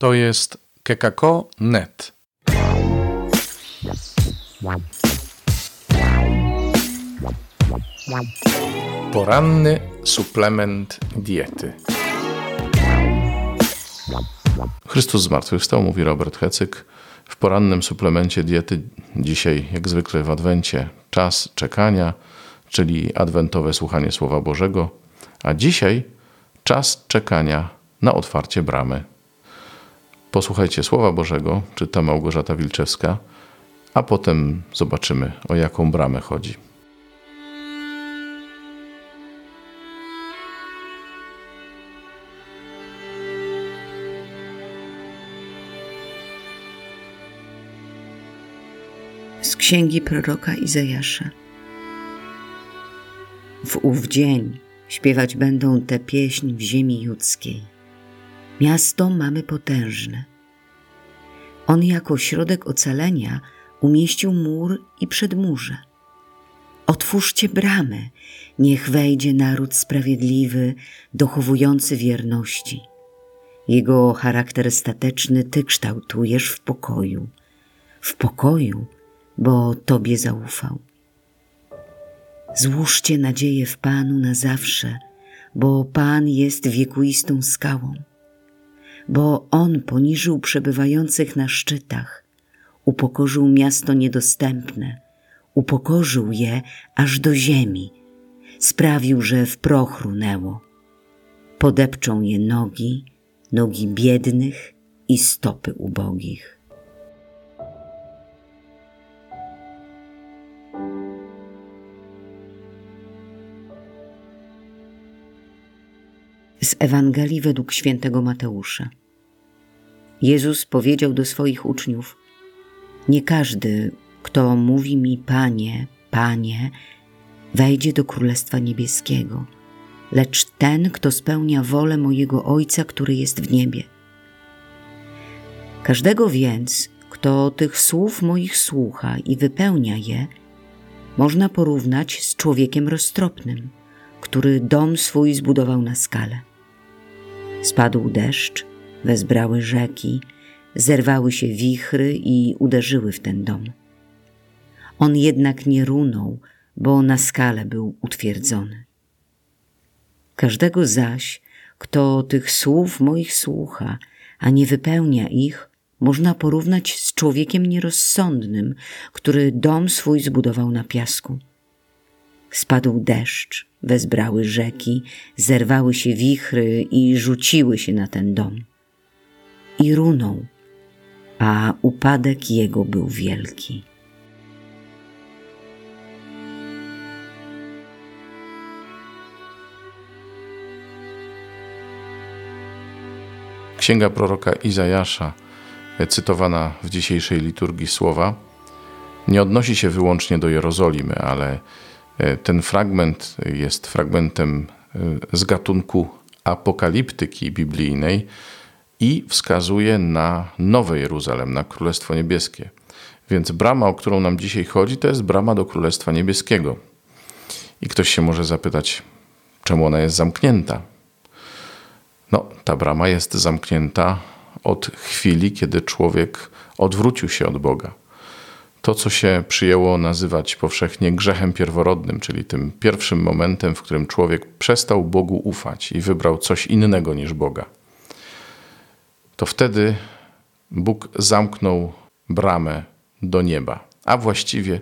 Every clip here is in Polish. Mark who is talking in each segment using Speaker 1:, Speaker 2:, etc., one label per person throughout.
Speaker 1: To jest kekako.net. Poranny suplement diety. Chrystus zmartwychwstał, mówi Robert Hecyk. W porannym suplemencie diety dzisiaj, jak zwykle w Adwencie, czas czekania, czyli adwentowe słuchanie Słowa Bożego, a dzisiaj czas czekania na otwarcie bramy. Posłuchajcie Słowa Bożego, czyta Małgorzata Wilczewska, a potem zobaczymy, o jaką bramę chodzi.
Speaker 2: Z księgi proroka Izajasza. W ów dzień śpiewać będą tę pieśń w ziemi judzkiej. Miasto mamy potężne. On jako środek ocalenia umieścił mur i przedmurze. Otwórzcie bramy, niech wejdzie naród sprawiedliwy, dochowujący wierności. Jego charakter stateczny Ty kształtujesz w pokoju. W pokoju, bo Tobie zaufał. Złóżcie nadzieję w Panu na zawsze, bo Pan jest wiekuistą skałą. Bo On poniżył przebywających na szczytach, upokorzył miasto niedostępne, upokorzył je aż do ziemi, sprawił, że w proch runęło. Podepczą je nogi, nogi biednych i stopy ubogich. Z Ewangelii według świętego Mateusza. Jezus powiedział do swoich uczniów: Nie każdy, kto mówi mi Panie, Panie, wejdzie do Królestwa Niebieskiego, lecz ten, kto spełnia wolę mojego Ojca, który jest w niebie. Każdego więc, kto tych słów moich słucha i wypełnia je, można porównać z człowiekiem roztropnym, który dom swój zbudował na skale. Spadł deszcz, wezbrały rzeki, zerwały się wichry i uderzyły w ten dom. On jednak nie runął, bo na skale był utwierdzony. Każdego zaś, kto tych słów moich słucha, a nie wypełnia ich, można porównać z człowiekiem nierozsądnym, który dom swój zbudował na piasku. Spadł deszcz, wezbrały rzeki, zerwały się wichry i rzuciły się na ten dom. I runął, a upadek jego był wielki.
Speaker 1: Księga proroka Izajasza, cytowana w dzisiejszej liturgii słowa, nie odnosi się wyłącznie do Jerozolimy, ale e, ten fragment jest fragmentem e, z gatunku apokaliptyki biblijnej i wskazuje na Nowe Jeruzalem, na Królestwo Niebieskie. Więc brama, o którą nam dzisiaj chodzi, to jest brama do Królestwa Niebieskiego. I ktoś się może zapytać, czemu ona jest zamknięta? No, ta brama jest zamknięta od chwili, kiedy człowiek odwrócił się od Boga. To, co się przyjęło nazywać powszechnie grzechem pierworodnym, czyli tym pierwszym momentem, w którym człowiek przestał Bogu ufać i wybrał coś innego niż Boga. To wtedy Bóg zamknął bramę do nieba, a właściwie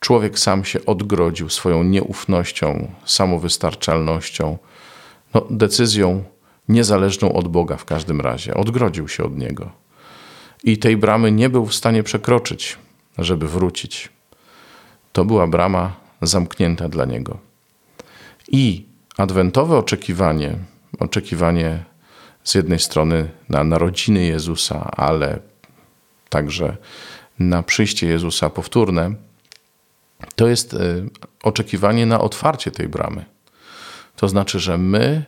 Speaker 1: człowiek sam się odgrodził swoją nieufnością, samowystarczalnością, no, decyzją niezależną od Boga w każdym razie. Odgrodził się od Niego. I tej bramy nie był w stanie przekroczyć, żeby wrócić. To była brama zamknięta dla Niego. I adwentowe oczekiwanie, oczekiwanie z jednej strony na narodziny Jezusa, ale także na przyjście Jezusa powtórne, to jest e, oczekiwanie na otwarcie tej bramy. To znaczy, że my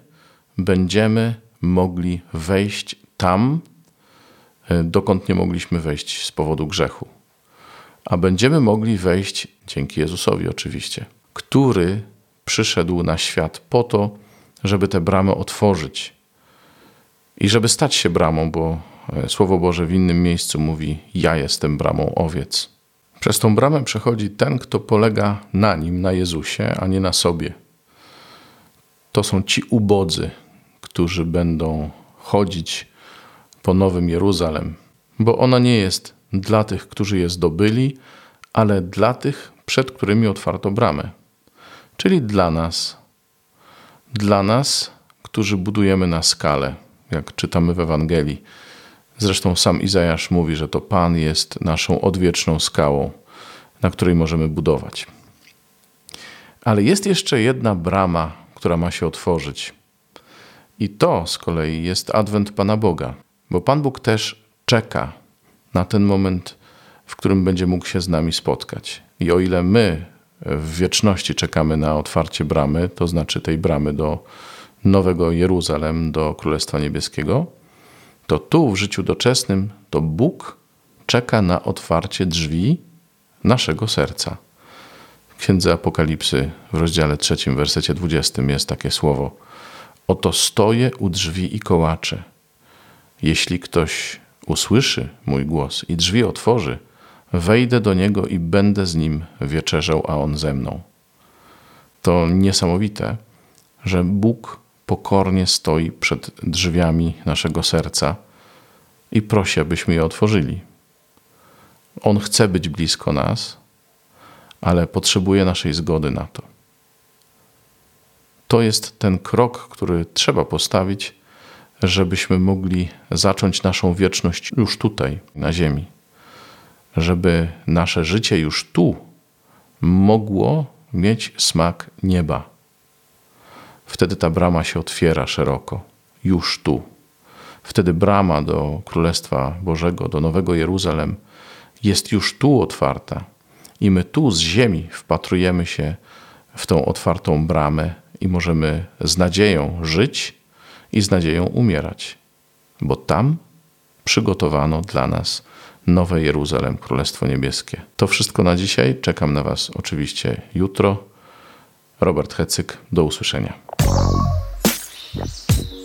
Speaker 1: będziemy mogli wejść tam, e, dokąd nie mogliśmy wejść z powodu grzechu. A będziemy mogli wejść dzięki Jezusowi, oczywiście, który przyszedł na świat po to, żeby te bramy otworzyć i żeby stać się bramą, bo e, Słowo Boże w innym miejscu mówi: Ja jestem bramą owiec. Przez tą bramę przechodzi ten, kto polega na nim, na Jezusie, a nie na sobie. To są ci ubodzy, którzy będą chodzić po Nowym Jeruzalem, bo ona nie jest dla tych, którzy je zdobyli, ale dla tych, przed którymi otwarto bramę, czyli dla nas. Dla nas, którzy budujemy na skalę, jak czytamy w Ewangelii. Zresztą sam Izajasz mówi, że to Pan jest naszą odwieczną skałą, na której możemy budować. Ale jest jeszcze jedna brama, która ma się otworzyć. I to z kolei jest adwent Pana Boga, bo Pan Bóg też czeka na ten moment, w którym będzie mógł się z nami spotkać. I o ile my w wieczności czekamy na otwarcie bramy, to znaczy tej bramy do Nowego Jeruzalem, do Królestwa Niebieskiego, to tu w życiu doczesnym to Bóg czeka na otwarcie drzwi naszego serca. W Księdze Apokalipsy w rozdziale trzecim, wersecie 20 jest takie słowo: Oto stoję u drzwi i kołaczę. Jeśli ktoś usłyszy mój głos i drzwi otworzy, wejdę do niego i będę z nim wieczerzał, a on ze mną. To niesamowite, że Bóg pokornie stoi przed drzwiami naszego serca i prosi, abyśmy je otworzyli. On chce być blisko nas, ale potrzebuje naszej zgody na to. To jest ten krok, który trzeba postawić, żebyśmy mogli zacząć naszą wieczność już tutaj, na Ziemi. Żeby nasze życie już tu mogło mieć smak nieba. Wtedy ta brama się otwiera szeroko, już tu. Wtedy brama do Królestwa Bożego, do Nowego Jeruzalem jest już tu otwarta. I my tu z ziemi wpatrujemy się w tą otwartą bramę i możemy z nadzieją żyć i z nadzieją umierać, bo tam przygotowano dla nas Nowe Jeruzalem, Królestwo Niebieskie. To wszystko na dzisiaj. Czekam na Was oczywiście jutro. Robert Hecyk, do usłyszenia.